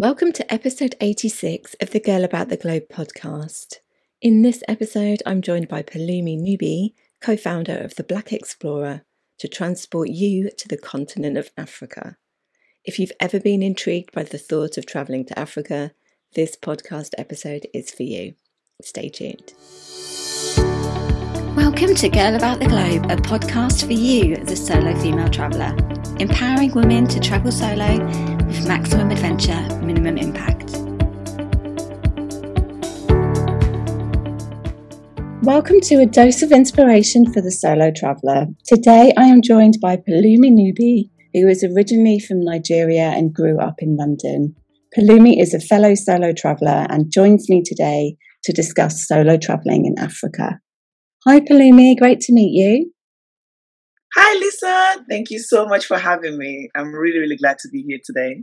Welcome to episode 86 of the Girl About the Globe podcast. In this episode, I'm joined by Pelumi Nubi, co founder of The Black Explorer, to transport you to the continent of Africa. If you've ever been intrigued by the thought of travelling to Africa, this podcast episode is for you. Stay tuned. Welcome to Girl About the Globe, a podcast for you, the solo female traveller, empowering women to travel solo with maximum adventure, minimum impact. Welcome to a dose of inspiration for the solo traveller. Today I am joined by Pelumi Nubi, who is originally from Nigeria and grew up in London. Pelumi is a fellow solo traveller and joins me today to discuss solo travelling in Africa. Hi, Pelumi. Great to meet you. Hi, Lisa. Thank you so much for having me. I'm really, really glad to be here today.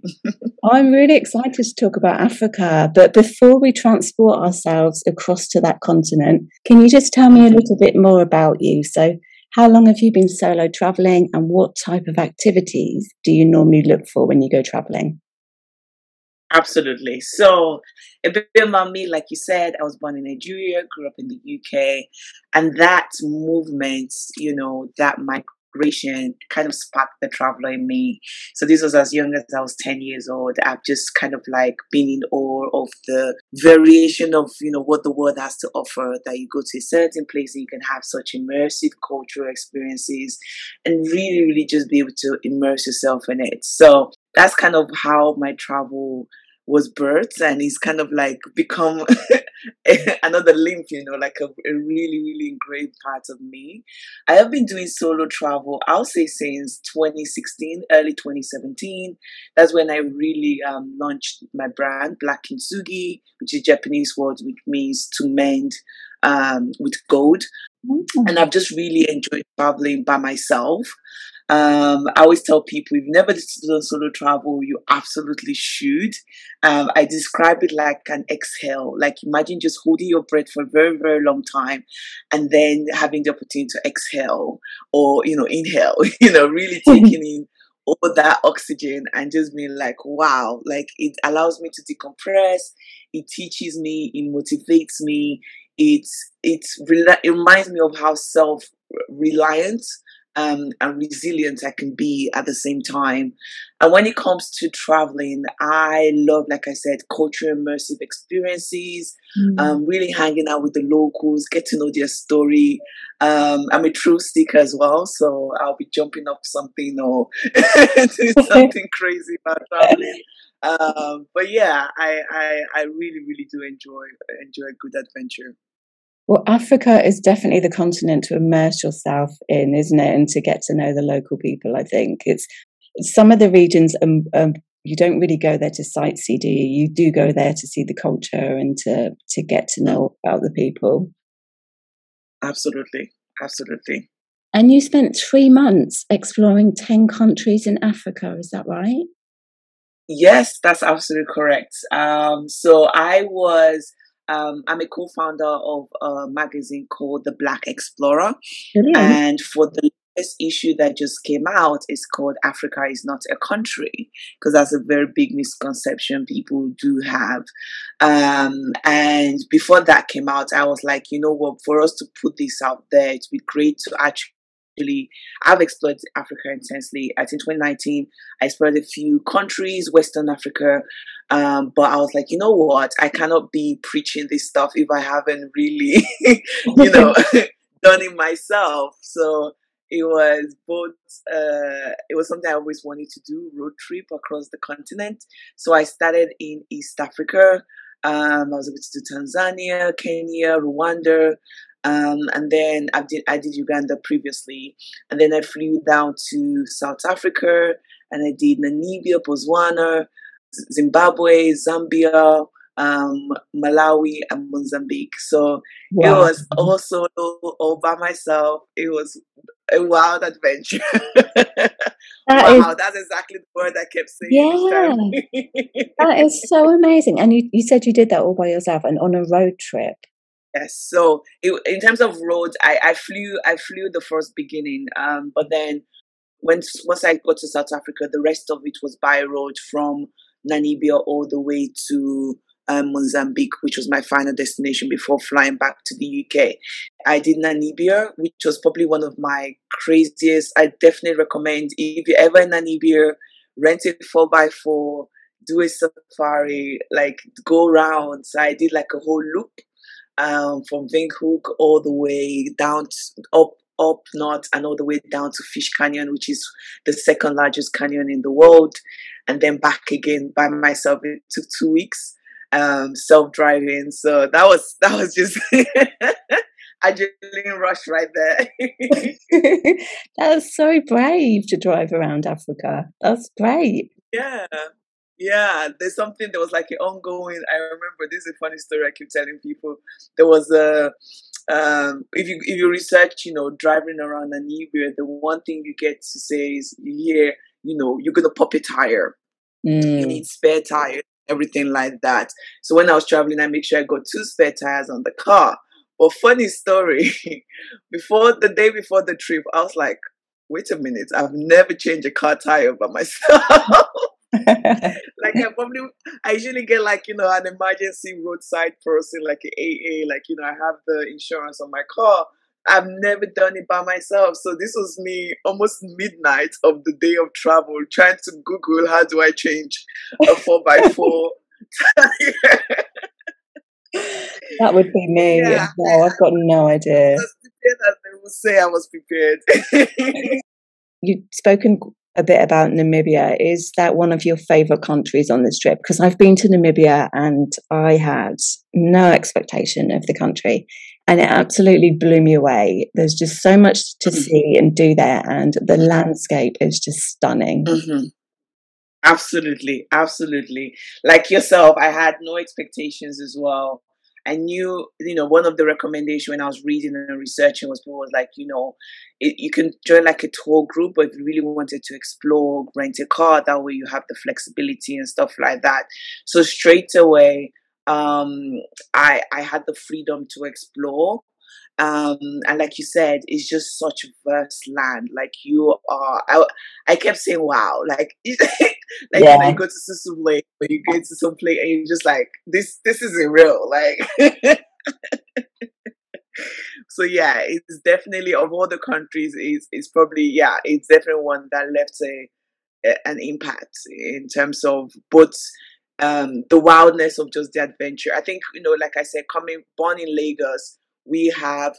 I'm really excited to talk about Africa. But before we transport ourselves across to that continent, can you just tell me a little bit more about you? So, how long have you been solo traveling and what type of activities do you normally look for when you go traveling? Absolutely. So, a bit about me, like you said, I was born in Nigeria, grew up in the UK, and that movement, you know, that migration kind of sparked the traveler in me. So, this was as young as I was 10 years old. I've just kind of like been in awe of the variation of, you know, what the world has to offer. That you go to a certain place and you can have such immersive cultural experiences and really, really just be able to immerse yourself in it. So, that's kind of how my travel was birthed and he's kind of like become another link, you know, like a, a, really, really engraved part of me. I have been doing solo travel, I'll say since 2016, early 2017. That's when I really um, launched my brand, Black Kintsugi, which is Japanese word which means to mend um, with gold. Mm-hmm. And I've just really enjoyed traveling by myself. Um, I always tell people if you've never done solo travel, you absolutely should. Um, I describe it like an exhale. Like imagine just holding your breath for a very, very long time and then having the opportunity to exhale or, you know, inhale, you know, really taking in all that oxygen and just being like, wow, like it allows me to decompress. It teaches me, it motivates me. It's, it's, it reminds me of how self reliant um, and resilient I can be at the same time. And when it comes to traveling, I love, like I said, cultural immersive experiences, mm-hmm. um, really hanging out with the locals, get to know their story. Um, I'm a true sticker as well, so I'll be jumping up something or doing something crazy about traveling. Um, but yeah, I, I, I really, really do enjoy enjoy a good adventure. Well, Africa is definitely the continent to immerse yourself in, isn't it? And to get to know the local people. I think it's some of the regions. Um, um, you don't really go there to sightsee, do you? You do go there to see the culture and to to get to know about the people. Absolutely, absolutely. And you spent three months exploring ten countries in Africa. Is that right? Yes, that's absolutely correct. Um, so I was um, I'm a co-founder of a magazine called The Black Explorer, Brilliant. and for the latest issue that just came out is called Africa is not a country because that's a very big misconception people do have. Um, and before that came out, I was like, you know what, for us to put this out there, it'd be great to actually I've explored Africa intensely. I think 2019, I explored a few countries, Western Africa, um, but I was like, you know what? I cannot be preaching this stuff if I haven't really, you know, done it myself. So it was both. Uh, it was something I always wanted to do: road trip across the continent. So I started in East Africa. Um, I was able to do Tanzania, Kenya, Rwanda, um, and then I did I did Uganda previously, and then I flew down to South Africa, and I did Namibia, Botswana, Zimbabwe, Zambia, um, Malawi, and Mozambique. So wow. it was also all by myself. It was a wild adventure. That wow, is, that's exactly the word I kept saying. Yeah, that is so amazing. And you, you said you did that all by yourself and on a road trip. Yes. So it, in terms of roads, I, I flew I flew the first beginning, um, but then once once I got to South Africa, the rest of it was by road from Namibia all the way to um, Mozambique, which was my final destination before flying back to the UK. I did Namibia, which was probably one of my craziest. I definitely recommend if you're ever in Namibia, rent a 4x4, do a safari, like go around. So I did like a whole loop um, from Windhoek all the way down to, up up north and all the way down to Fish Canyon, which is the second largest canyon in the world, and then back again by myself. It took two weeks um, self driving. So that was that was just adrenaline rush right there. that was so brave to drive around Africa. That's great. Yeah. Yeah, there's something that was like an ongoing. I remember this is a funny story I keep telling people. There was a um, if you if you research, you know, driving around Namibia, the one thing you get to say is you hear, you know, you're gonna pop a tire. Mm. You need spare tire, everything like that. So when I was traveling, I make sure I got two spare tires on the car. But funny story, before the day before the trip, I was like, wait a minute, I've never changed a car tire by myself. like I probably I usually get like, you know, an emergency roadside person, like an AA, like, you know, I have the insurance on my car. I've never done it by myself. So this was me almost midnight of the day of travel, trying to Google how do I change a four by four. that would be me. Yeah. No, oh, I've got no idea. As they will say I was prepared. You've spoken a bit about Namibia. Is that one of your favorite countries on this trip? Because I've been to Namibia and I had no expectation of the country and it absolutely blew me away. There's just so much to mm-hmm. see and do there, and the landscape is just stunning. Mm-hmm. Absolutely, absolutely. Like yourself, I had no expectations as well. I knew, you know, one of the recommendations when I was reading and researching was people was like, you know, it, you can join like a tour group, but if you really wanted to explore, rent a car. That way, you have the flexibility and stuff like that. So straight away, um, I I had the freedom to explore. Um, and like you said, it's just such vast land. Like you are, I, I kept saying, "Wow!" Like, like yeah. you, you go to some Lake, but you get to some place, and you're just like, "This, this isn't real." Like, so yeah, it's definitely of all the countries, it's it's probably yeah, it's definitely one that left a, a an impact in terms of both um, the wildness of just the adventure. I think, you know, like I said, coming born in Lagos, we have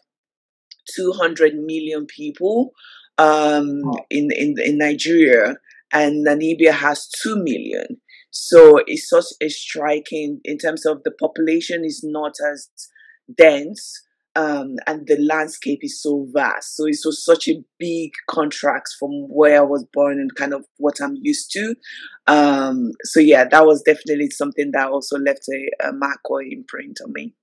200 million people um, in, in, in Nigeria, and Namibia has 2 million. So it's such a striking in terms of the population is not as dense um, and the landscape is so vast. So it was such a big contrast from where I was born and kind of what I'm used to. Um, so yeah, that was definitely something that also left a, a mark or imprint on me.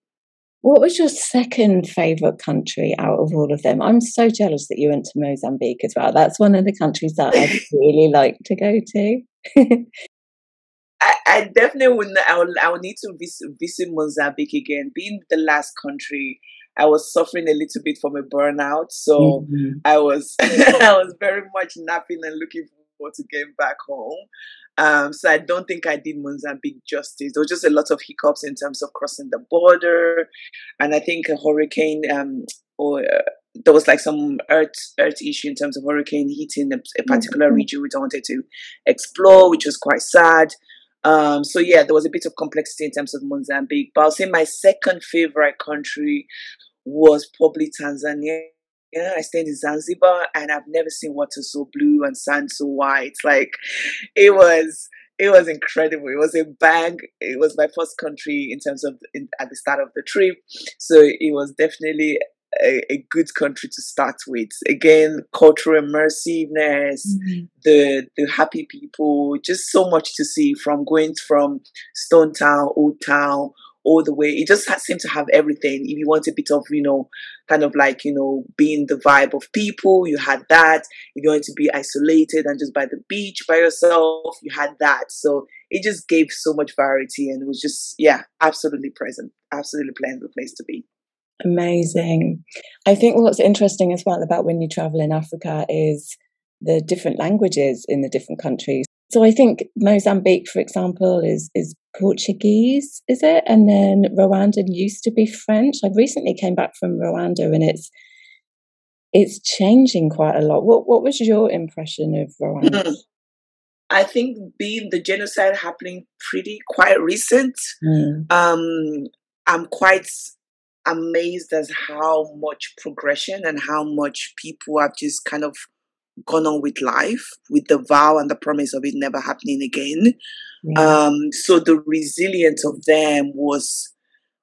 What was your second favorite country out of all of them? I'm so jealous that you went to Mozambique as well. That's one of the countries that I'd really like to go to. I, I, definitely would. I would, I would need to visit, visit Mozambique again. Being the last country I was suffering a little bit from a burnout, so mm-hmm. I was I was very much napping and looking forward to getting back home. Um, so I don't think I did Mozambique justice. There was just a lot of hiccups in terms of crossing the border, and I think a hurricane um, or uh, there was like some earth earth issue in terms of hurricane hitting a, a particular mm-hmm. region we wanted to explore, which was quite sad. Um, so yeah, there was a bit of complexity in terms of Mozambique. But I'll say my second favorite country was probably Tanzania. Yeah, I stayed in Zanzibar and I've never seen water so blue and sand so white. Like it was it was incredible. It was a bang. It was my first country in terms of in, at the start of the trip, so it was definitely a, a, good country to start with. Again, cultural immersiveness, mm-hmm. the the happy people, just so much to see from going from Stone Town, Old Town, all the way. It just seemed to have everything. If you want a bit of, you know, kind of like, you know, being the vibe of people, you had that. If you want to be isolated and just by the beach by yourself, you had that. So it just gave so much variety and it was just, yeah, absolutely present. Absolutely pleasant place to be. Amazing. I think what's interesting as well about when you travel in Africa is the different languages in the different countries. So I think Mozambique, for example, is is Portuguese, is it? And then Rwanda used to be French. I recently came back from Rwanda, and it's it's changing quite a lot. What what was your impression of Rwanda? Mm. I think being the genocide happening pretty quite recent, mm. um, I'm quite amazed as how much progression and how much people have just kind of gone on with life with the vow and the promise of it never happening again. Yeah. Um, so the resilience of them was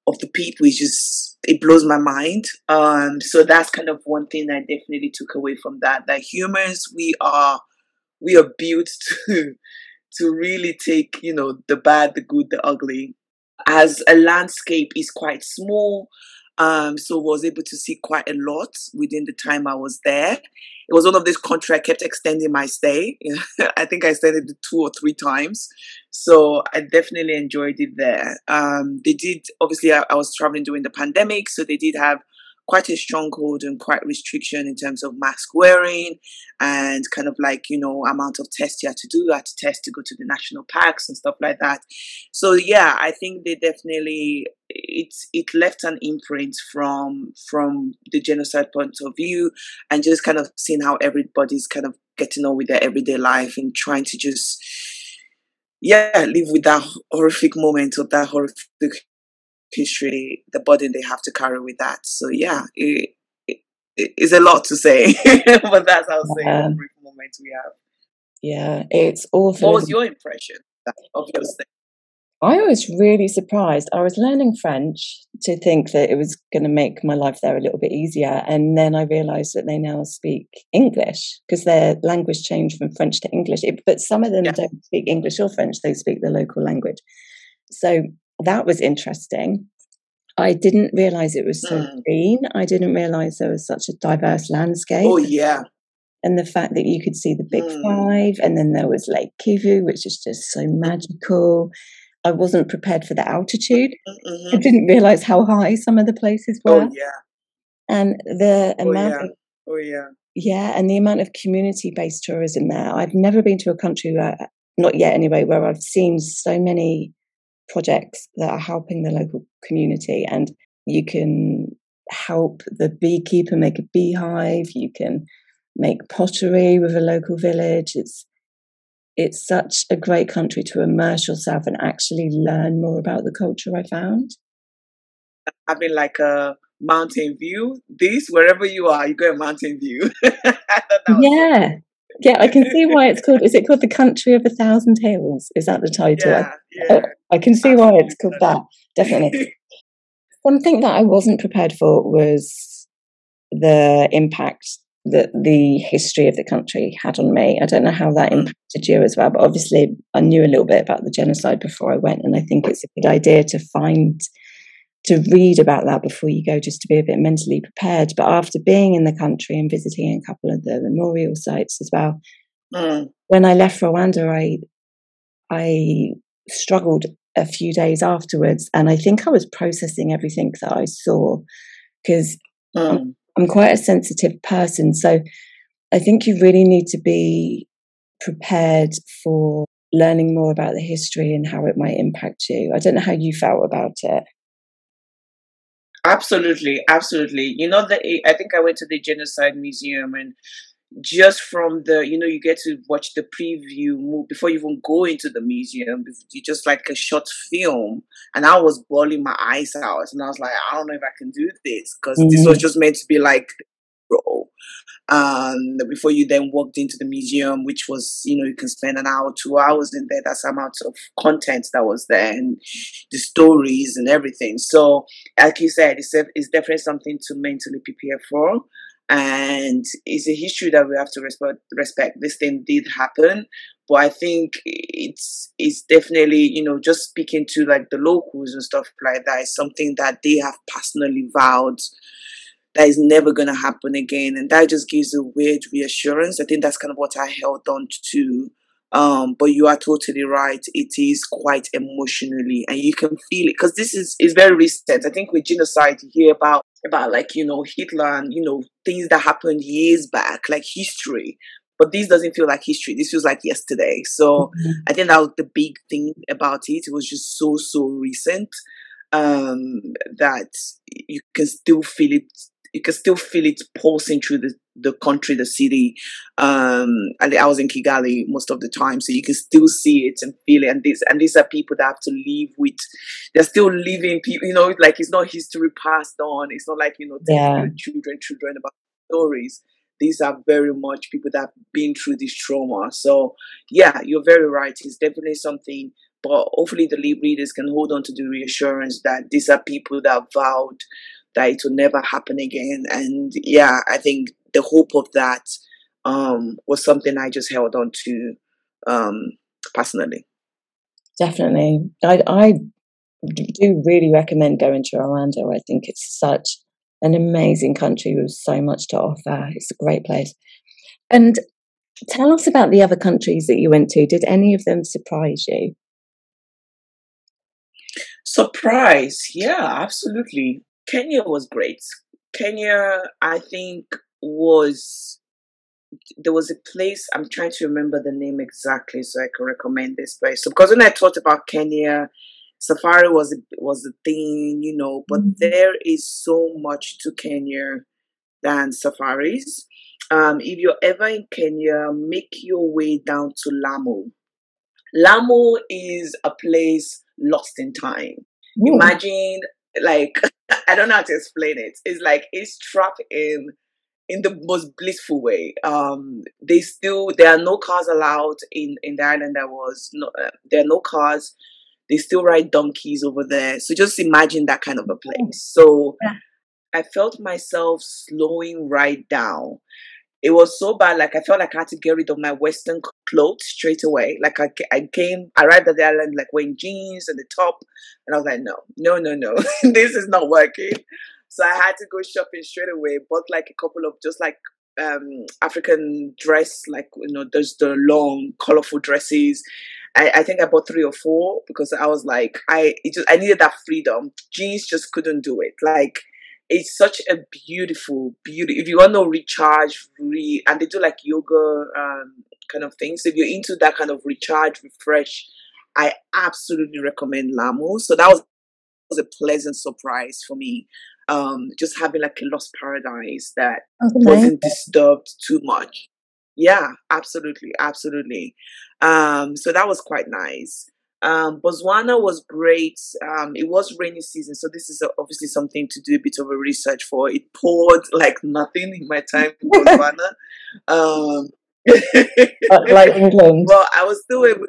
of the people is just it blows my mind. Um, so that's kind of one thing I definitely took away from that. That humans we are we are built to to really take you know the bad, the good, the ugly. As a landscape is quite small, um, so was able to see quite a lot within the time I was there. It was one of these I kept extending my stay. I think I extended it two or three times. So I definitely enjoyed it there. Um, they did, obviously, I, I was traveling during the pandemic, so they did have quite a stronghold and quite restriction in terms of mask wearing and kind of like you know amount of tests you had to do. You had to test to go to the national parks and stuff like that. So yeah i think they definitely it it left an imprint from from the genocide point of view and just kind of seeing how everybody's kind of getting on with their everyday life and trying to just yeah live with that horrific moment of that horrific history, the burden they have to carry with that. So yeah, it, it, it's a lot to say, but that's how say yeah. the brief moment we have. Yeah, it's awful. What was your impression of your stay? I was really surprised. I was learning French to think that it was going to make my life there a little bit easier. And then I realized that they now speak English because their language changed from French to English. But some of them yeah. don't speak English or French, they speak the local language. So that was interesting. I didn't realize it was so mm. green. I didn't realize there was such a diverse landscape. Oh, yeah. And the fact that you could see the Big mm. Five, and then there was Lake Kivu, which is just so magical. I wasn't prepared for the altitude. Mm-hmm. I didn't realize how high some of the places oh, were. Oh, yeah. And the oh, amount yeah. of Oh yeah. Yeah, and the amount of community-based tourism there. I've never been to a country where, not yet anyway, where I've seen so many projects that are helping the local community and you can help the beekeeper make a beehive you can make pottery with a local village. It's it's such a great country to immerse yourself and actually learn more about the culture i found. Having like a mountain view this wherever you are you go a mountain view. Yeah yeah, I can see why it's called. Is it called the Country of a Thousand Hills? Is that the title? Yeah, yeah. I, I can see why it's called that. Definitely. One thing that I wasn't prepared for was the impact that the history of the country had on me. I don't know how that mm. impacted you as well, but obviously I knew a little bit about the genocide before I went, and I think it's a good idea to find to read about that before you go just to be a bit mentally prepared. But after being in the country and visiting a couple of the memorial sites as well, mm. when I left Rwanda, I I struggled a few days afterwards, and I think I was processing everything that I saw because mm. I'm, I'm quite a sensitive person. So I think you really need to be prepared for learning more about the history and how it might impact you. I don't know how you felt about it. Absolutely, absolutely. You know that I think I went to the Genocide Museum and just from the you know you get to watch the preview before you even go into the museum you just like a short film and i was bawling my eyes out and i was like i don't know if i can do this because mm-hmm. this was mm-hmm. just meant to be like um, before you then walked into the museum, which was, you know, you can spend an hour, two hours in there. That's amount of content that was there and the stories and everything. So, like you said, it's, it's definitely something to mentally prepare for. And it's a history that we have to respect. Respect this thing did happen, but I think it's it's definitely you know just speaking to like the locals and stuff like that is something that they have personally vowed that is never going to happen again. And that just gives a weird reassurance. I think that's kind of what I held on to. Um, but you are totally right. It is quite emotionally, and you can feel it because this is is very recent. I think with genocide, you hear about about like you know Hitler and you know things that happened years back, like history. but this doesn't feel like history. This feels like yesterday. So mm-hmm. I think that was the big thing about it. It was just so so recent um, that you can still feel it. You can still feel it pulsing through the, the country, the city. Um, and I was in Kigali most of the time, so you can still see it and feel it. And these and these are people that have to live with. They're still living people. You know, like it's not history passed on. It's not like you know, yeah. children, children about stories these are very much people that have been through this trauma. So, yeah, you're very right. It's definitely something, but hopefully the lead readers can hold on to the reassurance that these are people that vowed that it will never happen again. And yeah, I think the hope of that um, was something I just held on to um, personally. Definitely. I, I do really recommend going to Rwanda. I think it's such an amazing country with so much to offer. It's a great place. And tell us about the other countries that you went to. Did any of them surprise you? Surprise, yeah, absolutely. Kenya was great. Kenya, I think, was there was a place I'm trying to remember the name exactly so I can recommend this place. So because when I thought about Kenya, safari was was the thing, you know, but mm-hmm. there is so much to Kenya than safaris. Um, if you're ever in Kenya, make your way down to Lamu. Lamu is a place lost in time. Ooh. Imagine, like, I don't know how to explain it. It's like it's trapped in in the most blissful way. Um, they still there are no cars allowed in in the island. There was no uh, there are no cars. They still ride donkeys over there. So just imagine that kind of a place. So yeah. I felt myself slowing right down. It was so bad, like I felt like I had to get rid of my Western clothes straight away. Like I, I came, I arrived at the island like wearing jeans and the top, and I was like, no, no, no, no, this is not working. So I had to go shopping straight away. Bought like a couple of just like um African dress, like you know, those the long, colorful dresses. I, I think I bought three or four because I was like, I just I needed that freedom. Jeans just couldn't do it. Like it's such a beautiful, beauty. If you want to recharge, re and they do like yoga um, kind of things. So if you're into that kind of recharge, refresh, I absolutely recommend Lamu. So that was, was a pleasant surprise for me. Um, just having like a lost paradise that wasn't disturbed too much. Yeah, absolutely, absolutely. Um, so that was quite nice. Um, Botswana was great. Um, it was rainy season, so this is obviously something to do a bit of a research for. It poured like nothing in my time in Botswana. um, like England. Well, I was still able.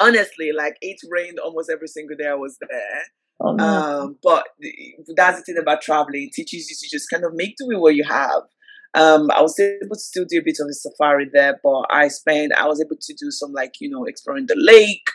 Honestly, like it rained almost every single day I was there. Oh, no. um, but that's the thing about traveling. It teaches you to just kind of make do with what you have. Um, I was able to still do a bit of a safari there, but I spent, I was able to do some like, you know, exploring the lake.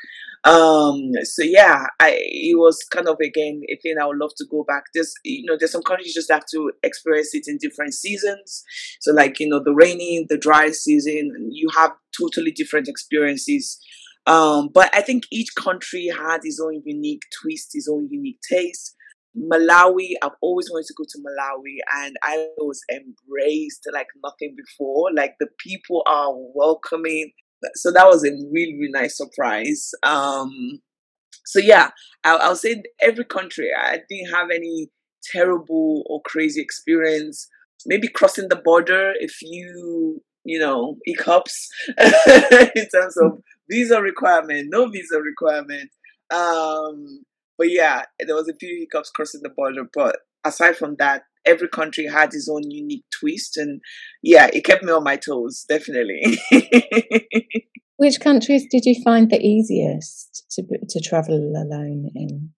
Um, so yeah, I, it was kind of again a thing I would love to go back. There's, you know, there's some countries just have to experience it in different seasons. So like, you know, the rainy, the dry season, you have totally different experiences. Um, but I think each country had its own unique twist, its own unique taste. Malawi, I've always wanted to go to Malawi and I was embraced like nothing before. Like the people are welcoming. So that was a really, really nice surprise. Um, so yeah, I'll, I'll say every country, I didn't have any terrible or crazy experience. Maybe crossing the border, a few, you know, hiccups in terms of visa requirement, no visa requirement. Um, but yeah, there was a few hiccups crossing the border. But aside from that, every country had its own unique twist, and yeah, it kept me on my toes, definitely. Which countries did you find the easiest to to travel alone in?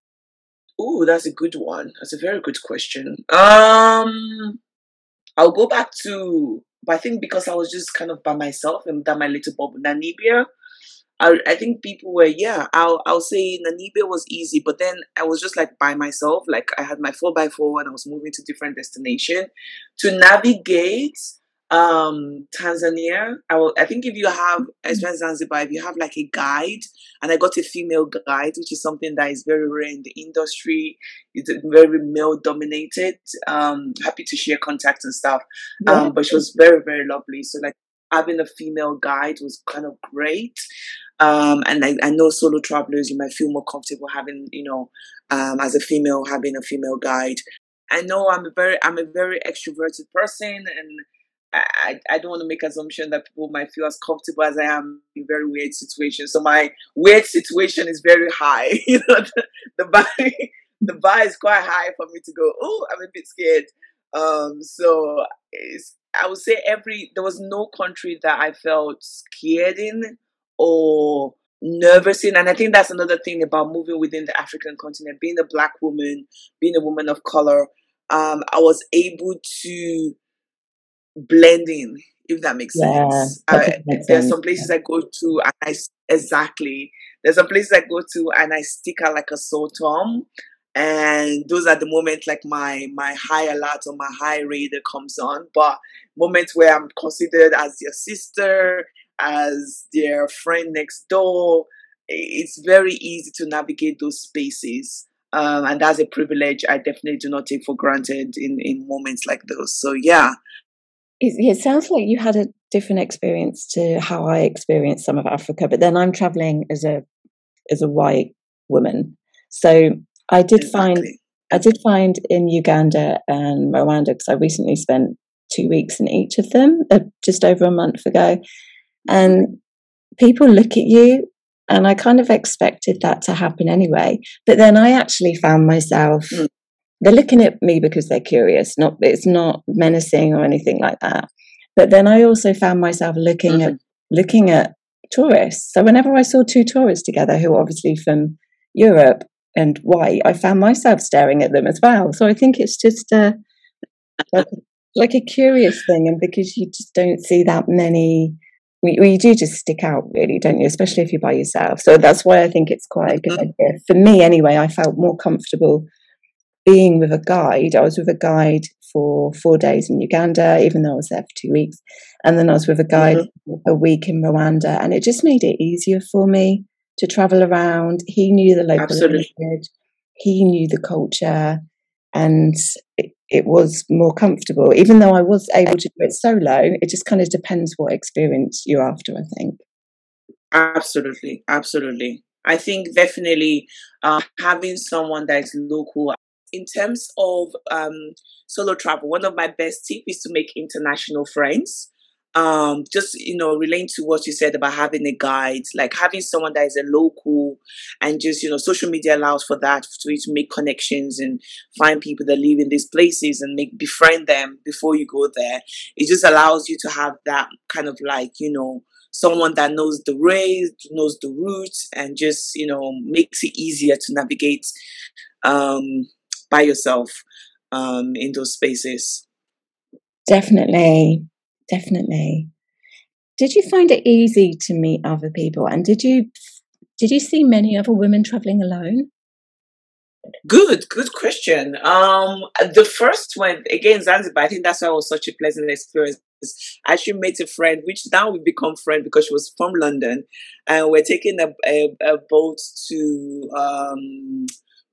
Oh, that's a good one. That's a very good question. Um, I'll go back to, but I think because I was just kind of by myself and that my little bubble, Namibia. I, I think people were yeah I'll I'll say Namibia was easy but then I was just like by myself like I had my four by four and I was moving to different destination. To navigate um Tanzania I will, I think if you have especially Zanzibar if you have like a guide and I got a female guide which is something that is very rare in the industry it's very male dominated um happy to share contacts and stuff um but she was very very lovely. So like having a female guide was kind of great. Um, and I, I know solo travelers, you might feel more comfortable having, you know, um, as a female, having a female guide. I know I'm a very, I'm a very extroverted person and I, I don't want to make assumption that people might feel as comfortable as I am in very weird situations. So my weird situation is very high. you know, the, the bar, the bar is quite high for me to go. Oh, I'm a bit scared. Um, so I would say every there was no country that I felt scared in or nervous in, and I think that's another thing about moving within the African continent. Being a black woman, being a woman of color, um, I was able to blend in, if that makes yeah, sense. Uh, there's some places I go to and I exactly. There's some places I go to and I stick out like a sore thumb. And those are the moments like my my high alert or my high radar comes on. But moments where I'm considered as your sister, as their friend next door, it's very easy to navigate those spaces. Um, and that's a privilege I definitely do not take for granted in, in moments like those. So yeah, it, it sounds like you had a different experience to how I experienced some of Africa, but then I'm traveling as a as a white woman, so I did exactly. find I did find in Uganda and Rwanda because I recently spent two weeks in each of them uh, just over a month ago, and people look at you and I kind of expected that to happen anyway. But then I actually found myself mm they're looking at me because they're curious not it's not menacing or anything like that but then i also found myself looking mm-hmm. at looking at tourists so whenever i saw two tourists together who were obviously from europe and white i found myself staring at them as well so i think it's just a like, like a curious thing and because you just don't see that many you do just stick out really don't you especially if you're by yourself so that's why i think it's quite a good mm-hmm. idea for me anyway i felt more comfortable being with a guide, I was with a guide for four days in Uganda, even though I was there for two weeks. And then I was with a guide mm-hmm. a week in Rwanda. And it just made it easier for me to travel around. He knew the local language, he knew the culture, and it, was more comfortable. Even though I was able to do it solo, it just kind of depends what experience you're after, I think. Absolutely. Absolutely. I think definitely uh, having someone that is local in terms of um, solo travel, one of my best tips is to make international friends. Um, just you know, relating to what you said about having a guide, like having someone that is a local, and just you know, social media allows for that for you to make connections and find people that live in these places and make befriend them before you go there. It just allows you to have that kind of like you know someone that knows the ways, knows the routes, and just you know makes it easier to navigate um, by yourself um, in those spaces. Definitely, definitely. Did you find it easy to meet other people, and did you did you see many other women traveling alone? Good, good question. Um, the first one again, Zanzibar. I think that's why it was such a pleasant experience. I actually met a friend, which now we become friends because she was from London, and we're taking a, a, a boat to um,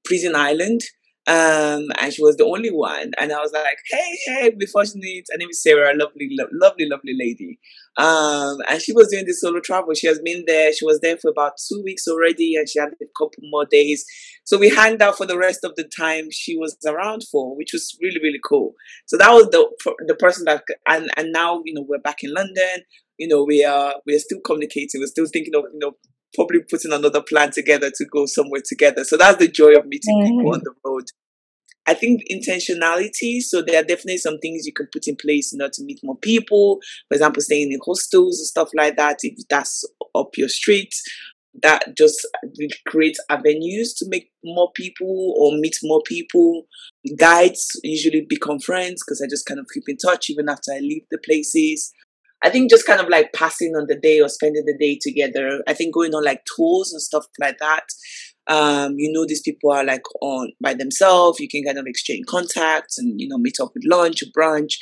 Prison Island um, and she was the only one. And I was like, hey, hey, before she needs, her name is Sarah, lovely, lo- lovely, lovely lady. Um, and she was doing this solo travel. She has been there. She was there for about two weeks already, and she had a couple more days. So we hanged out for the rest of the time she was around for, which was really, really cool. So that was the the person that, and and now you know we're back in London. You know we are we are still communicating. We're still thinking of you know probably putting another plan together to go somewhere together. So that's the joy of meeting mm. people on the road. I think intentionality. So there are definitely some things you can put in place in order to meet more people. For example, staying in hostels and stuff like that. If that's up your street, that just creates avenues to make more people or meet more people. Guides usually become friends because I just kind of keep in touch even after I leave the places. I think just kind of like passing on the day or spending the day together. I think going on like tours and stuff like that. Um, you know, these people are like on by themselves. You can kind of exchange contacts and you know meet up with lunch or brunch.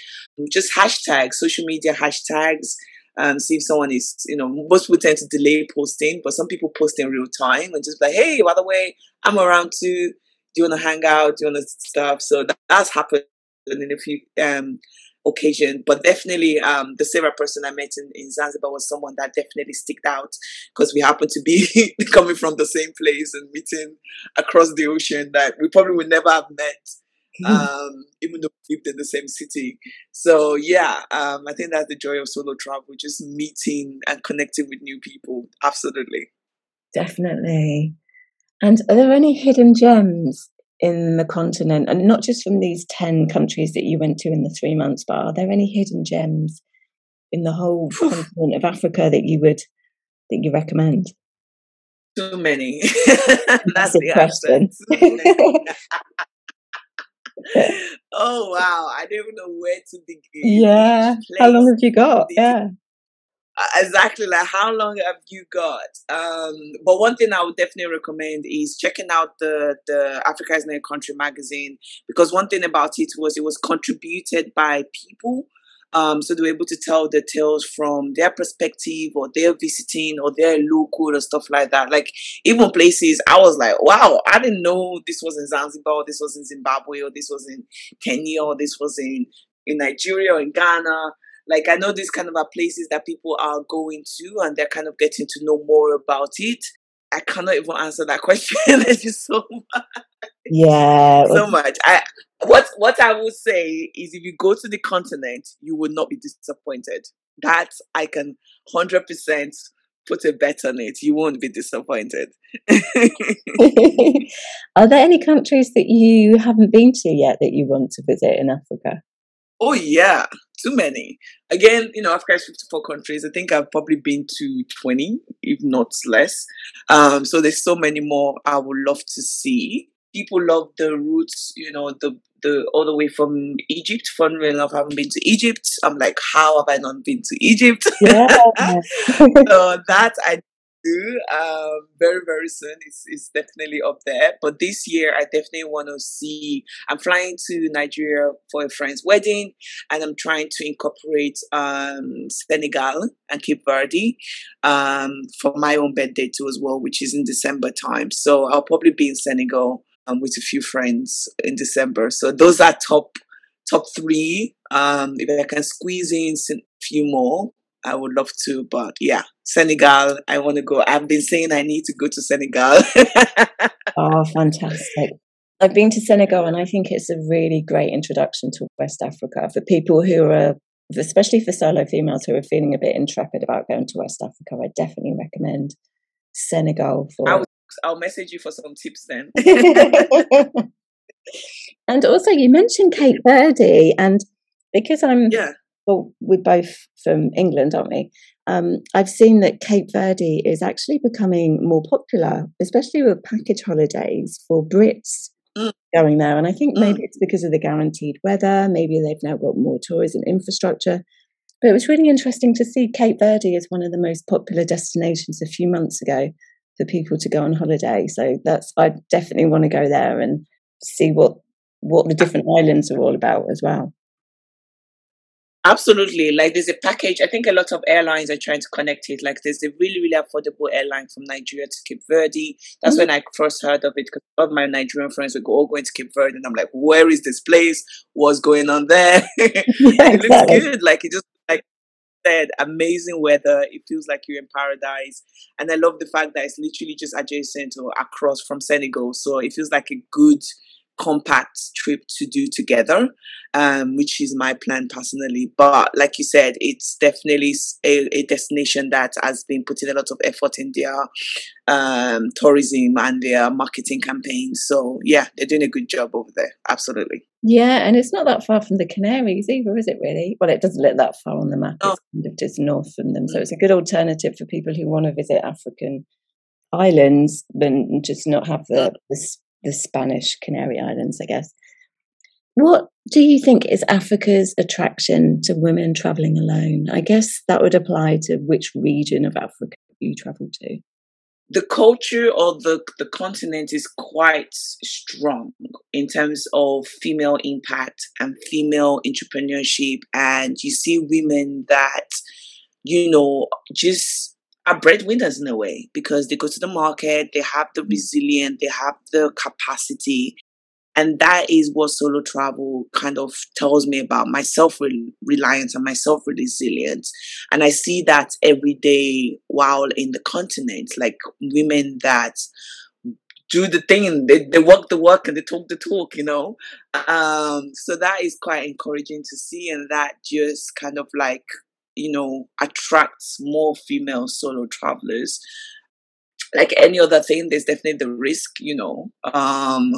Just hashtags, social media hashtags. Um, see if someone is, you know, most people tend to delay posting, but some people post in real time and just like, hey, by the way, I'm around too. Do you want to hang out? Do you want to stuff? So that, that's happened in a few um, occasion. But definitely, um, the Sarah person I met in, in Zanzibar was someone that definitely sticked out because we happened to be coming from the same place and meeting across the ocean that we probably would never have met. Um, even though we lived in the same city. So yeah, um, I think that's the joy of solo travel, just meeting and connecting with new people. Absolutely. Definitely. And are there any hidden gems in the continent, and not just from these 10 countries that you went to in the three months, but are there any hidden gems in the whole continent of Africa that you would that you recommend? Too many. That's the question. oh wow, I don't even know where to begin. Yeah. How long have you got? Yeah. Uh, exactly like how long have you got? Um but one thing i would definitely recommend is checking out the the africa is a country magazine because one thing about it was it was contributed by people um so they were able to tell the tales from their perspective or their visiting or their local or stuff like that. Like even places i was like wow i didn't know this was in zanzibar or this was in zimbabwe or this was in kenya or this was in in nigeria or in ghana like I know these kind of are places that people are going to and they're kind of getting to know more about it. I cannot even answer that question. There's just so much. Yeah. So much. I what what I would say is if you go to the continent, you will not be disappointed. That I can hundred percent put a bet on it. You won't be disappointed. Are there any countries that you haven't been to yet that you want to visit in Africa? Oh yeah, too many. Again, you know, Africa is 54 countries. I think I've probably been to 20, if not less. Um, so there's so many more I would love to see. People love the roots, you know, the the all the way from Egypt. Funnily enough, I haven't been to Egypt. I'm like, how have I not been to Egypt? Yeah. so that I do um, very very soon. It's, it's definitely up there. But this year, I definitely want to see. I'm flying to Nigeria for a friend's wedding, and I'm trying to incorporate um, Senegal and Cape Verde um, for my own birthday too as well, which is in December time. So I'll probably be in Senegal um, with a few friends in December. So those are top top three. Um, if I can squeeze in a few more, I would love to, but yeah, Senegal, I want to go. I've been saying I need to go to Senegal. oh, fantastic. I've been to Senegal and I think it's a really great introduction to West Africa for people who are, especially for solo females who are feeling a bit intrepid about going to West Africa. I definitely recommend Senegal for. I'll, I'll message you for some tips then. and also, you mentioned Cape Verde, and because I'm yeah well, we're both from England, aren't we? Um, I've seen that Cape Verde is actually becoming more popular, especially with package holidays for Brits mm. going there. And I think maybe mm. it's because of the guaranteed weather. Maybe they've now got more tourism infrastructure. But it was really interesting to see Cape Verde as one of the most popular destinations a few months ago for people to go on holiday. So that's I definitely want to go there and see what what the different islands are all about as well. Absolutely. Like there's a package. I think a lot of airlines are trying to connect it. Like there's a really, really affordable airline from Nigeria to Cape Verde. That's mm-hmm. when I first heard of it because all my Nigerian friends were all going to Cape Verde. And I'm like, where is this place? What's going on there? yeah, it looks good. Like it just like said, amazing weather. It feels like you're in paradise. And I love the fact that it's literally just adjacent or across from Senegal. So it feels like a good compact trip to do together, um, which is my plan personally. But like you said, it's definitely a, a destination that has been putting a lot of effort in their um, tourism and their marketing campaigns. So yeah, they're doing a good job over there. Absolutely. Yeah, and it's not that far from the Canaries either, is it? Really? Well, it doesn't look that far on the map. Oh. It's kind of just north from them, so mm. it's a good alternative for people who want to visit African islands, but just not have the, the the Spanish Canary Islands, I guess. What do you think is Africa's attraction to women traveling alone? I guess that would apply to which region of Africa you travel to. The culture of the, the continent is quite strong in terms of female impact and female entrepreneurship. And you see women that, you know, just are breadwinners in a way because they go to the market, they have the mm. resilience, they have the capacity, And that is what solo travel kind of tells me about my self reliance and my self resilience. And I see that every day while in the continent, like women that do the thing, they, they walk the walk and they talk the talk, you know. Um, so that is quite encouraging to see, and that just kind of like you know attracts more female solo travelers like any other thing, there's definitely the risk, you know. Um,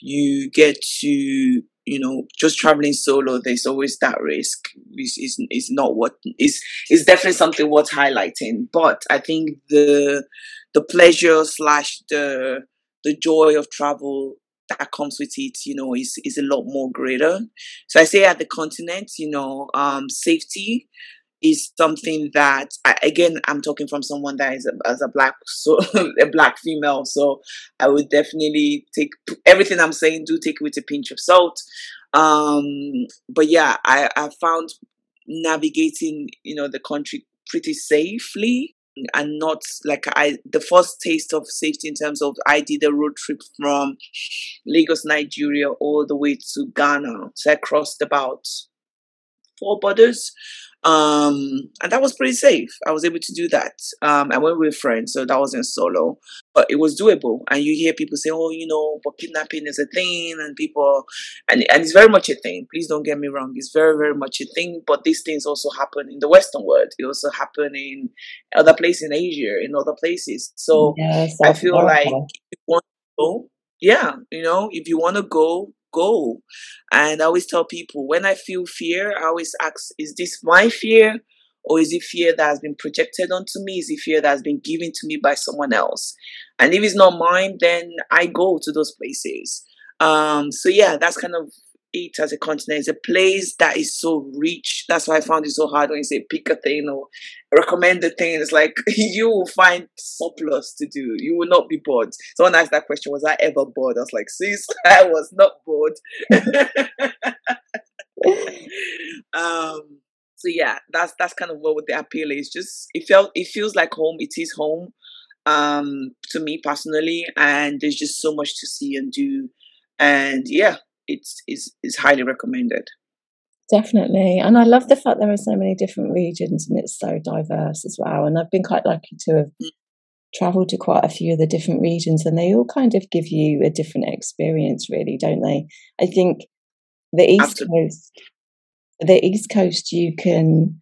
you get to, you know, just traveling solo, there's always that risk. Is is not what is is definitely something worth highlighting. But I think the the pleasure slash the the joy of travel that comes with it, you know, is is a lot more greater. So I say at the continent, you know, um, safety is something that I, again I'm talking from someone that is a, as a black so a black female. So I would definitely take everything I'm saying do take it with a pinch of salt. Um but yeah I I found navigating you know the country pretty safely and not like I the first taste of safety in terms of I did a road trip from Lagos Nigeria all the way to Ghana. So I crossed about four borders um, and that was pretty safe. I was able to do that. Um, and when we were friends, so that wasn't solo, but it was doable. And you hear people say, "Oh, you know, but kidnapping is a thing," and people, and and it's very much a thing. Please don't get me wrong; it's very, very much a thing. But these things also happen in the Western world. It also happen in other places in Asia, in other places. So yes, I feel like if you want to go, yeah, you know, if you want to go, go. And I always tell people when I feel fear, I always ask, is this my fear? Or is it fear that has been projected onto me? Is it fear that has been given to me by someone else? And if it's not mine, then I go to those places. Um, so yeah, that's kind of it as a continent. It's a place that is so rich. That's why I found it so hard when you say pick a thing or recommend a thing. It's like you will find surplus to do. You will not be bored. Someone asked that question, was I ever bored? I was like, sis, I was not bored. um so yeah, that's that's kind of what the appeal is. Just it felt it feels like home. It is home um to me personally and there's just so much to see and do and yeah it's is is highly recommended. Definitely, and I love the fact there are so many different regions and it's so diverse as well. And I've been quite lucky to have mm. traveled to quite a few of the different regions, and they all kind of give you a different experience, really, don't they? I think the East Absolutely. Coast, the East Coast, you can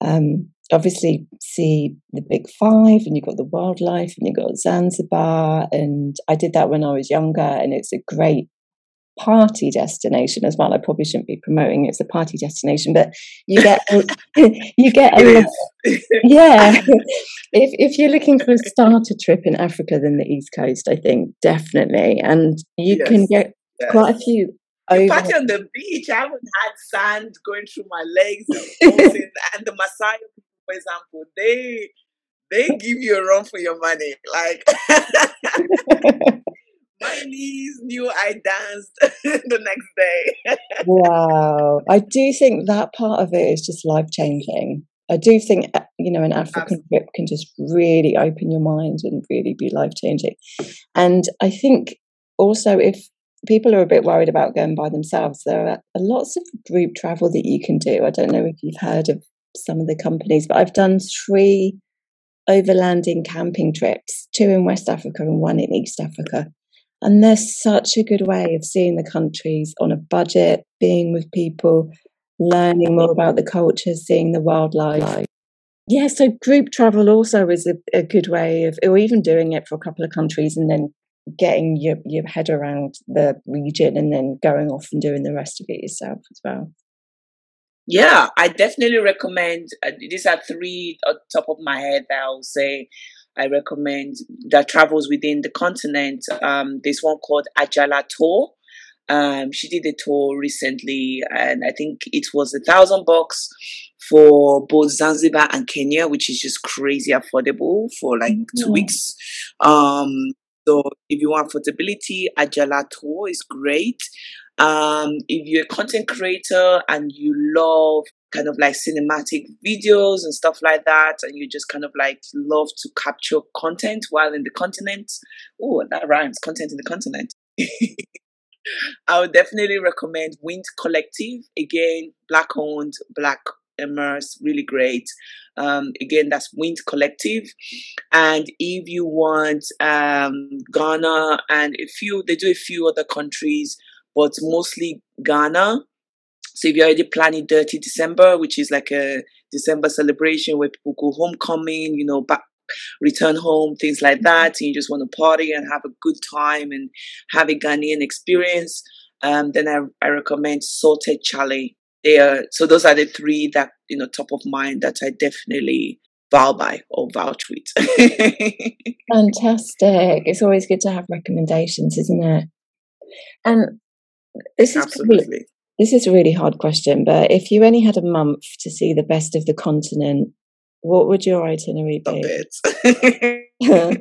um, obviously see the big five and you've got the wildlife and you've got Zanzibar and I did that when I was younger and it's a great party destination as well. I probably shouldn't be promoting it's a party destination, but you get you get a yeah. if if you're looking for a starter trip in Africa, then the East Coast, I think definitely, and you yes. can get yes. quite a few. Over- party on the beach. I haven't had sand going through my legs and the Maasai, for example, they they give you a run for your money. Like my knees knew I danced the next day. wow. I do think that part of it is just life changing. I do think, uh, you know, an African Absolutely. trip can just really open your mind and really be life changing. And I think also if people are a bit worried about going by themselves, there are lots of group travel that you can do. I don't know if you've heard of some of the companies, but I've done three overlanding camping trips two in West Africa and one in East Africa. And there's such a good way of seeing the countries on a budget, being with people, learning more about the culture, seeing the wildlife. Yeah, so group travel also is a, a good way of, or even doing it for a couple of countries and then getting your, your head around the region and then going off and doing the rest of it yourself as well. Yeah, I definitely recommend. Uh, these are three on top of my head that I'll say I recommend that travels within the continent. Um, there's one called Ajala Tour. Um, she did a tour recently, and I think it was a thousand bucks for both Zanzibar and Kenya, which is just crazy affordable for like two weeks. Um, so if you want affordability, Ajala Tour is great. Um, if you're a content creator and you love kind of like cinematic videos and stuff like that, and you just kind of like love to capture content while in the continent. Oh, that rhymes content in the continent. I would definitely recommend Wind Collective. Again, black owned, black immersed, really great. Um, again, that's Wind Collective. And if you want um, Ghana and a few, they do a few other countries, but mostly Ghana. So if you're already planning Dirty December, which is like a December celebration where people go homecoming, you know, back return home, things like that, and you just want to party and have a good time and have a Ghanaian experience, um, then I, I recommend Salted Charlie. They are so those are the three that you know top of mind that I definitely vow by or vouch with. Fantastic! It's always good to have recommendations, isn't it? And this is Absolutely. Probably, this is a really hard question, but if you only had a month to see the best of the continent, what would your itinerary be?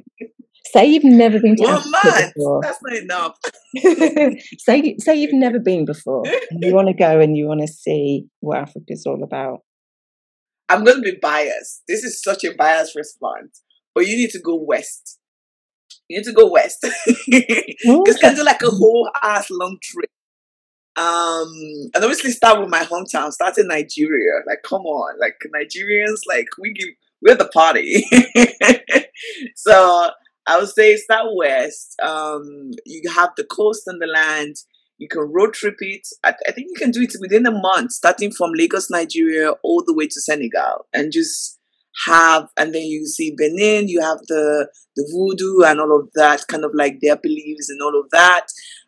say you've never been to One Africa month. before. That's not enough. say say you've never been before. And you want to go and you want to see what Africa's all about. I'm going to be biased. This is such a biased response, but you need to go west. You need to go west because you can do like a whole ass long trip. Um, and obviously start with my hometown, start in Nigeria. Like, come on, like Nigerians, like we give we're the party. so I would say start west. Um, you have the coast and the land. You can road trip it. I, I think you can do it within a month, starting from Lagos, Nigeria, all the way to Senegal, and just have. And then you see Benin. You have the the voodoo and all of that, kind of like their beliefs and all of that.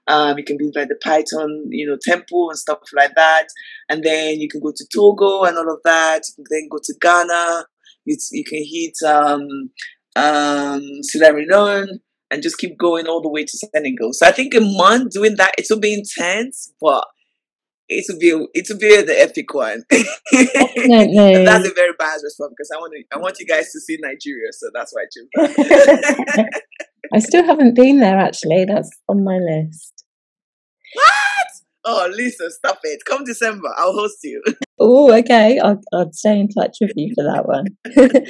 Um, you can be like the Python, you know, temple and stuff like that. And then you can go to Togo and all of that. You can then go to Ghana. You, you can hit um, um, Sierra Leone and just keep going all the way to Senegal. So I think a month doing that, it will be intense, but it will be it will be the epic one. that's a very biased response because I want to, I want you guys to see Nigeria, so that's why I chose that. I still haven't been there actually. That's on my list. What? Oh, Lisa, stop it. Come December, I'll host you. Oh, okay. I'll, I'll stay in touch with you for that one.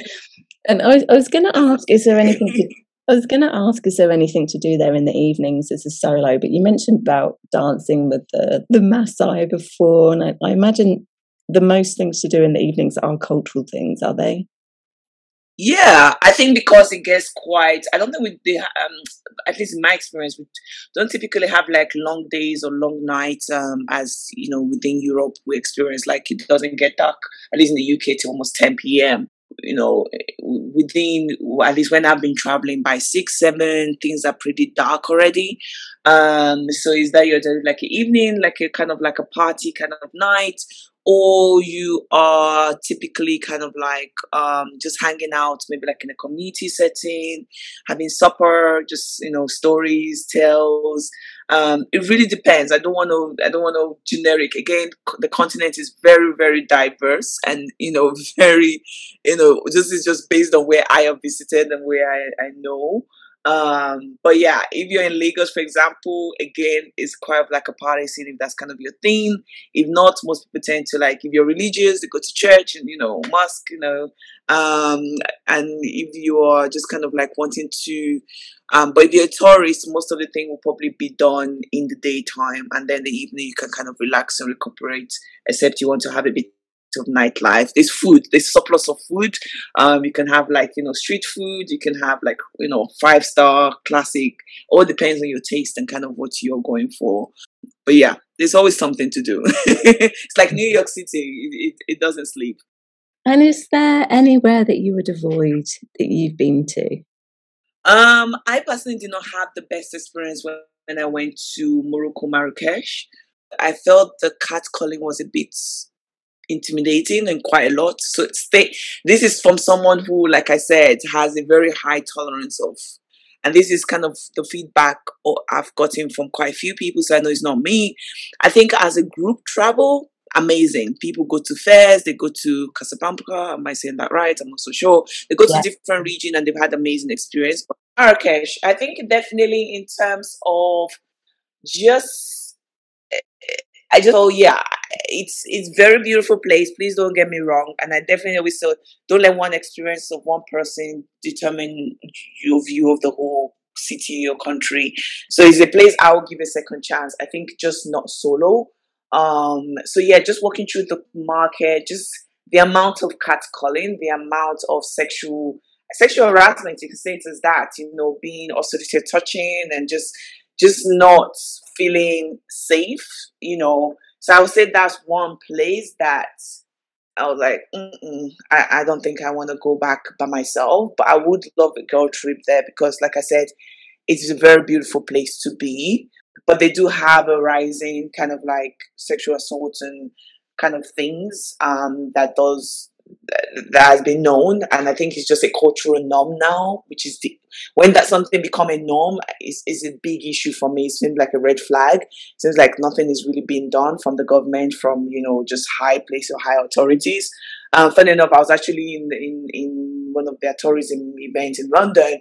and I was, I was going to ask, is there anything to, I was going to ask, is there anything to do there in the evenings as a solo? But you mentioned about dancing with the, the Maasai before, and I, I imagine the most things to do in the evenings are cultural things, are they? Yeah, I think because it gets quite. I don't think we, they, um, at least in my experience, we don't typically have like long days or long nights. Um, as you know, within Europe, we experience like it doesn't get dark. At least in the UK, till almost ten p.m. You know, within at least when I've been traveling by six, seven, things are pretty dark already. Um, so is that you're like an evening, like a kind of like a party kind of night, or you are typically kind of like um, just hanging out, maybe like in a community setting, having supper, just you know stories, tales. Um, it really depends. I don't want to. I don't want to generic. Again, the continent is very, very diverse, and you know, very, you know, this is just based on where I have visited and where I, I know. Um, but yeah, if you're in Lagos, for example, again, it's quite like a party scene if that's kind of your thing. If not, most people tend to like if you're religious, they go to church and you know, mosque, you know. Um, and if you are just kind of like wanting to um, but if you're a tourist, most of the thing will probably be done in the daytime and then the evening you can kind of relax and recuperate, except you want to have a bit of nightlife. There's food, there's surplus of food. Um, you can have like, you know, street food, you can have like, you know, five star, classic, all depends on your taste and kind of what you're going for. But yeah, there's always something to do. it's like New York City, it, it, it doesn't sleep. And is there anywhere that you would avoid that you've been to? Um, I personally did not have the best experience when, when I went to Morocco, Marrakesh. I felt the cat calling was a bit intimidating and quite a lot. So stay, this is from someone who, like I said, has a very high tolerance of, and this is kind of the feedback I've gotten from quite a few people. So I know it's not me. I think as a group travel, amazing. People go to fairs, they go to Casablanca. Am I saying that right? I'm not so sure. They go to different region and they've had amazing experience. But Marrakesh, I think definitely in terms of just I just oh yeah, it's it's very beautiful place. Please don't get me wrong, and I definitely always say don't let one experience of one person determine your view of the whole city or country. So it's a place I will give a second chance. I think just not solo. Um, so yeah, just walking through the market, just the amount of catcalling, the amount of sexual sexual harassment, you can say it as that, you know, being also touching and just just not feeling safe, you know. So I would say that's one place that I was like, I, I don't think I want to go back by myself, but I would love a girl trip there because, like I said, it's a very beautiful place to be. But they do have a rising kind of like sexual assault and kind of things um, that does that has been known and i think it's just a cultural norm now which is the, when that something become a norm is, is a big issue for me it seems like a red flag it seems like nothing is really being done from the government from you know just high place or high authorities um, funny enough i was actually in, in in one of their tourism events in london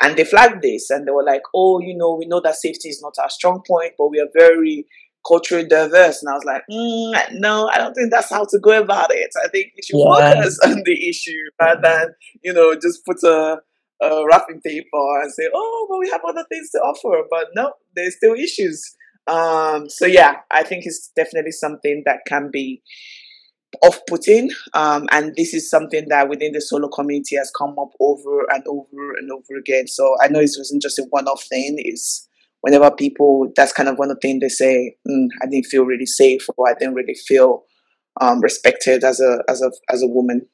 and they flagged this and they were like oh you know we know that safety is not our strong point but we are very culturally diverse. And I was like, mm, no, I don't think that's how to go about it. I think you should yeah. focus on the issue rather than, you know, just put a, a wrapping paper and say, oh, well, we have other things to offer. But no, there's still issues. Um, so yeah, I think it's definitely something that can be off-putting um, and this is something that within the solo community has come up over and over and over again so i know it wasn't just a one-off thing it's whenever people, that's kind of one of the things they say, mm, I didn't feel really safe or I didn't really feel um, respected as a, as a, as a woman.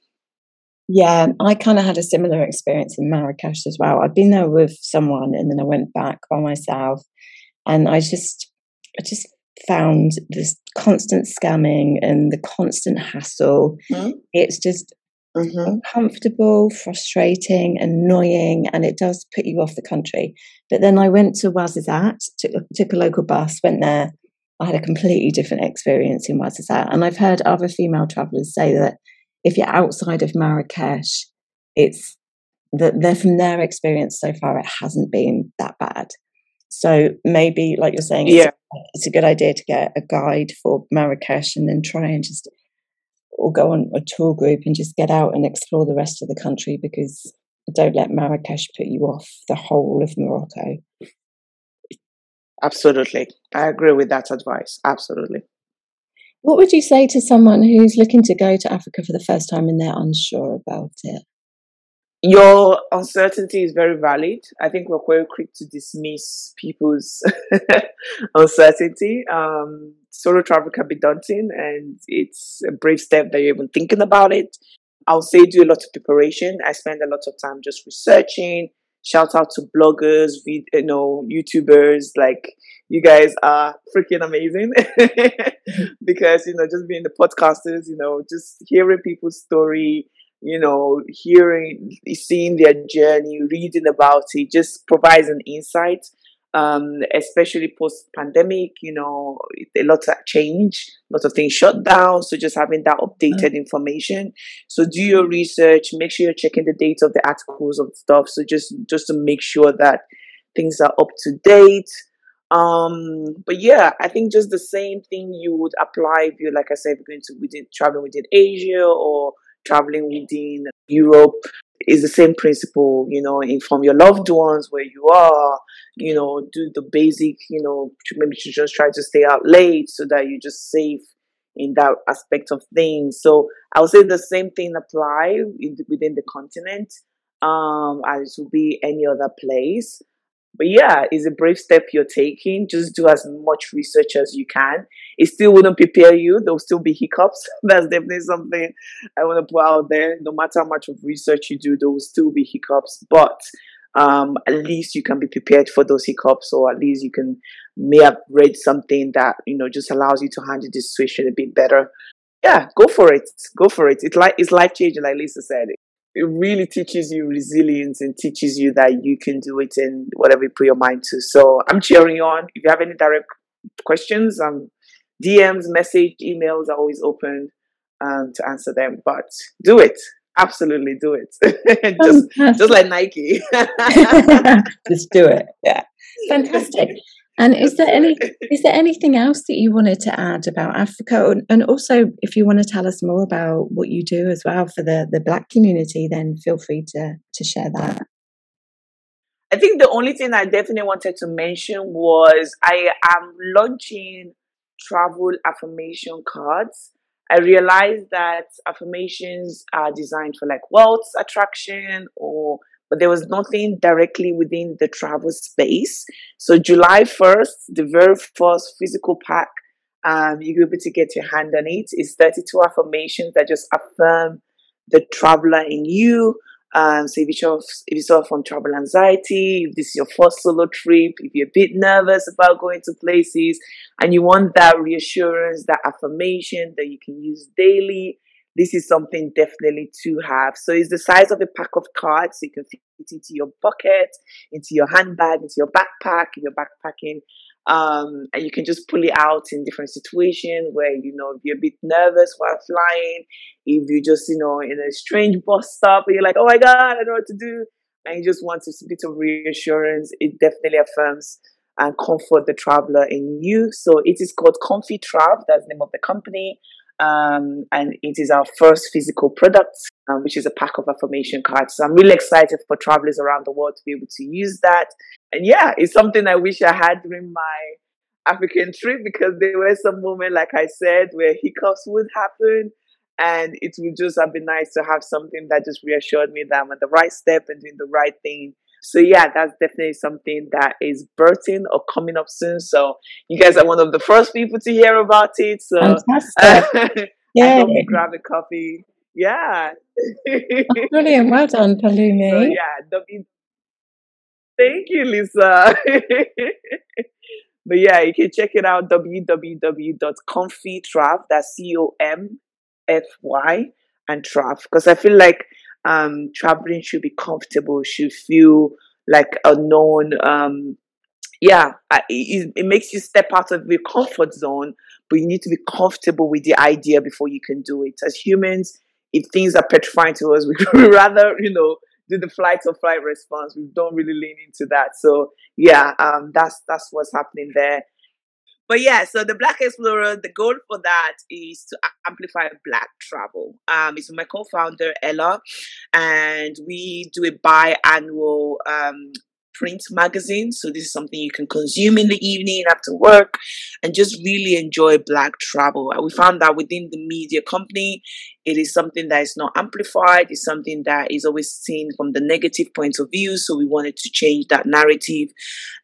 Yeah, I kind of had a similar experience in Marrakesh as well. I'd been there with someone and then I went back by myself and I just, I just found this constant scamming and the constant hassle. Mm-hmm. It's just mm-hmm. uncomfortable, frustrating, annoying, and it does put you off the country. But then I went to Ouarzazate, took, took a local bus, went there. I had a completely different experience in Ouarzazate. And I've heard other female travelers say that if you're outside of Marrakesh, it's that they're from their experience so far, it hasn't been that bad. So maybe, like you're saying, it's, yeah. it's a good idea to get a guide for Marrakesh and then try and just or go on a tour group and just get out and explore the rest of the country because don't let Marrakesh put you off the whole of Morocco. Absolutely. I agree with that advice. Absolutely. What would you say to someone who's looking to go to Africa for the first time and they're unsure about it? Your uncertainty is very valid. I think we're quite quick to dismiss people's uncertainty. Um, solo travel can be daunting, and it's a brave step that you're even thinking about it. I'll say do a lot of preparation. I spend a lot of time just researching. Shout out to bloggers, you know, YouTubers. Like you guys are freaking amazing because you know just being the podcasters, you know, just hearing people's story, you know, hearing, seeing their journey, reading about it, just provides an insight um, especially post pandemic, you know, a lot of change, lots of things shut down. So just having that updated mm-hmm. information. So do your research, make sure you're checking the dates of the articles of stuff. So just just to make sure that things are up to date. Um, but yeah, I think just the same thing you would apply if you're like I said, if you're going to within traveling within Asia or traveling within Europe is the same principle, you know, inform your loved ones where you are, you know, do the basic, you know, maybe to just try to stay out late so that you're just safe in that aspect of things. So I would say the same thing apply in, within the continent um, as it would be any other place. But yeah, it's a brave step you're taking. Just do as much research as you can. It still wouldn't prepare you. There'll still be hiccups. That's definitely something I want to put out there. No matter how much of research you do, there will still be hiccups. But um, at least you can be prepared for those hiccups, or at least you can may have read something that you know just allows you to handle the situation a bit better. Yeah, go for it. Go for it. It's like it's life changing, like Lisa said it really teaches you resilience and teaches you that you can do it in whatever you put your mind to. So I'm cheering you on. If you have any direct questions, um, DMs, message, emails are always open um, to answer them. But do it. Absolutely do it. just just like Nike. just do it. Yeah. Fantastic. And is there any is there anything else that you wanted to add about Africa? And also, if you want to tell us more about what you do as well for the the Black community, then feel free to to share that. I think the only thing I definitely wanted to mention was I am launching travel affirmation cards. I realized that affirmations are designed for like wealth attraction or but there was nothing directly within the travel space. So July 1st, the very first physical pack, um, you'll be able to get your hand on it. It's 32 affirmations that just affirm the traveler in you. Um, so if you suffer, if you suffer from travel anxiety, if this is your first solo trip, if you're a bit nervous about going to places, and you want that reassurance, that affirmation that you can use daily, this is something definitely to have. So it's the size of a pack of cards. So you can fit it into your pocket, into your handbag, into your backpack, if you're backpacking. Um, and you can just pull it out in different situations where you know if you're a bit nervous while flying, if you just you know in a strange bus stop and you're like, oh my god, I don't know what to do, and you just want a bit of reassurance, it definitely affirms and comfort the traveler in you. So it is called Comfy Trav. That's the name of the company. Um, and it is our first physical product, um, which is a pack of affirmation cards. So I'm really excited for travelers around the world to be able to use that. And yeah, it's something I wish I had during my African trip because there were some moments, like I said, where hiccups would happen. And it would just have been nice to have something that just reassured me that I'm at the right step and doing the right thing so yeah, that's definitely something that is birthing or coming up soon. So you guys are one of the first people to hear about it. So Fantastic. yeah, I hope you grab a coffee. Yeah. oh, brilliant. Well done, Pelumi. So, yeah. W- Thank you, Lisa. but yeah, you can check it out www.comfytrav. That's C O M F Y and trav. Because I feel like um, traveling should be comfortable, should feel like a known, um, yeah, it, it makes you step out of your comfort zone, but you need to be comfortable with the idea before you can do it. As humans, if things are petrifying to us, we rather, you know, do the flight or flight response. We don't really lean into that. So yeah, um, that's that's what's happening there. But yeah, so the Black Explorer, the goal for that is to amplify Black travel. Um, it's my co-founder Ella, and we do a biannual um, print magazine. So this is something you can consume in the evening after work and just really enjoy black travel. We found that within the media company, it is something that is not amplified. It's something that is always seen from the negative point of view. So we wanted to change that narrative.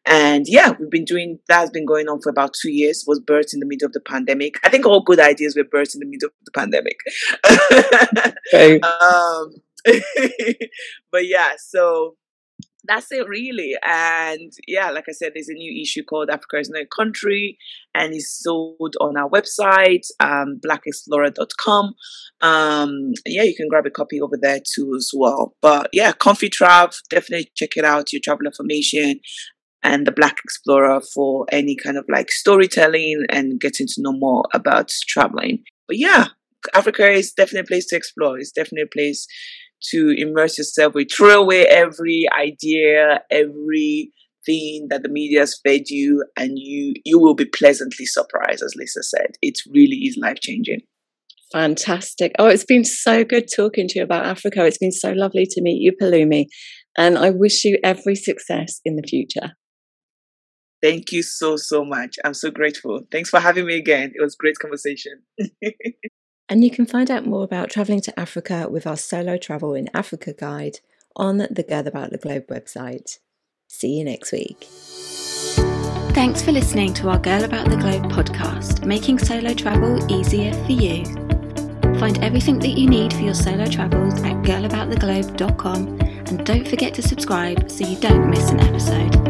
And yeah, we've been doing that's been going on for about two years. Was birthed in the middle of the pandemic. I think all good ideas were birthed in the middle of the pandemic. okay. um, but yeah, so that's it really. And yeah like i said there's a new issue called africa is no country and it's sold on our website um, blackexplorer.com um, yeah you can grab a copy over there too as well. But yeah comfy trav definitely check it out your travel information and the black explorer for any kind of like storytelling and getting to know more about traveling. But yeah africa is definitely a place to explore. It's definitely a place to immerse yourself with. Throw away every idea, every thing that the media has fed you, and you you will be pleasantly surprised, as Lisa said. It really is life changing. Fantastic. Oh, it's been so good talking to you about Africa. It's been so lovely to meet you, Pelumi. And I wish you every success in the future. Thank you so, so much. I'm so grateful. Thanks for having me again. It was great conversation. And you can find out more about travelling to Africa with our solo travel in Africa guide on the Girl About the Globe website. See you next week. Thanks for listening to our Girl About the Globe podcast, making solo travel easier for you. Find everything that you need for your solo travels at girlabouttheglobe.com and don't forget to subscribe so you don't miss an episode.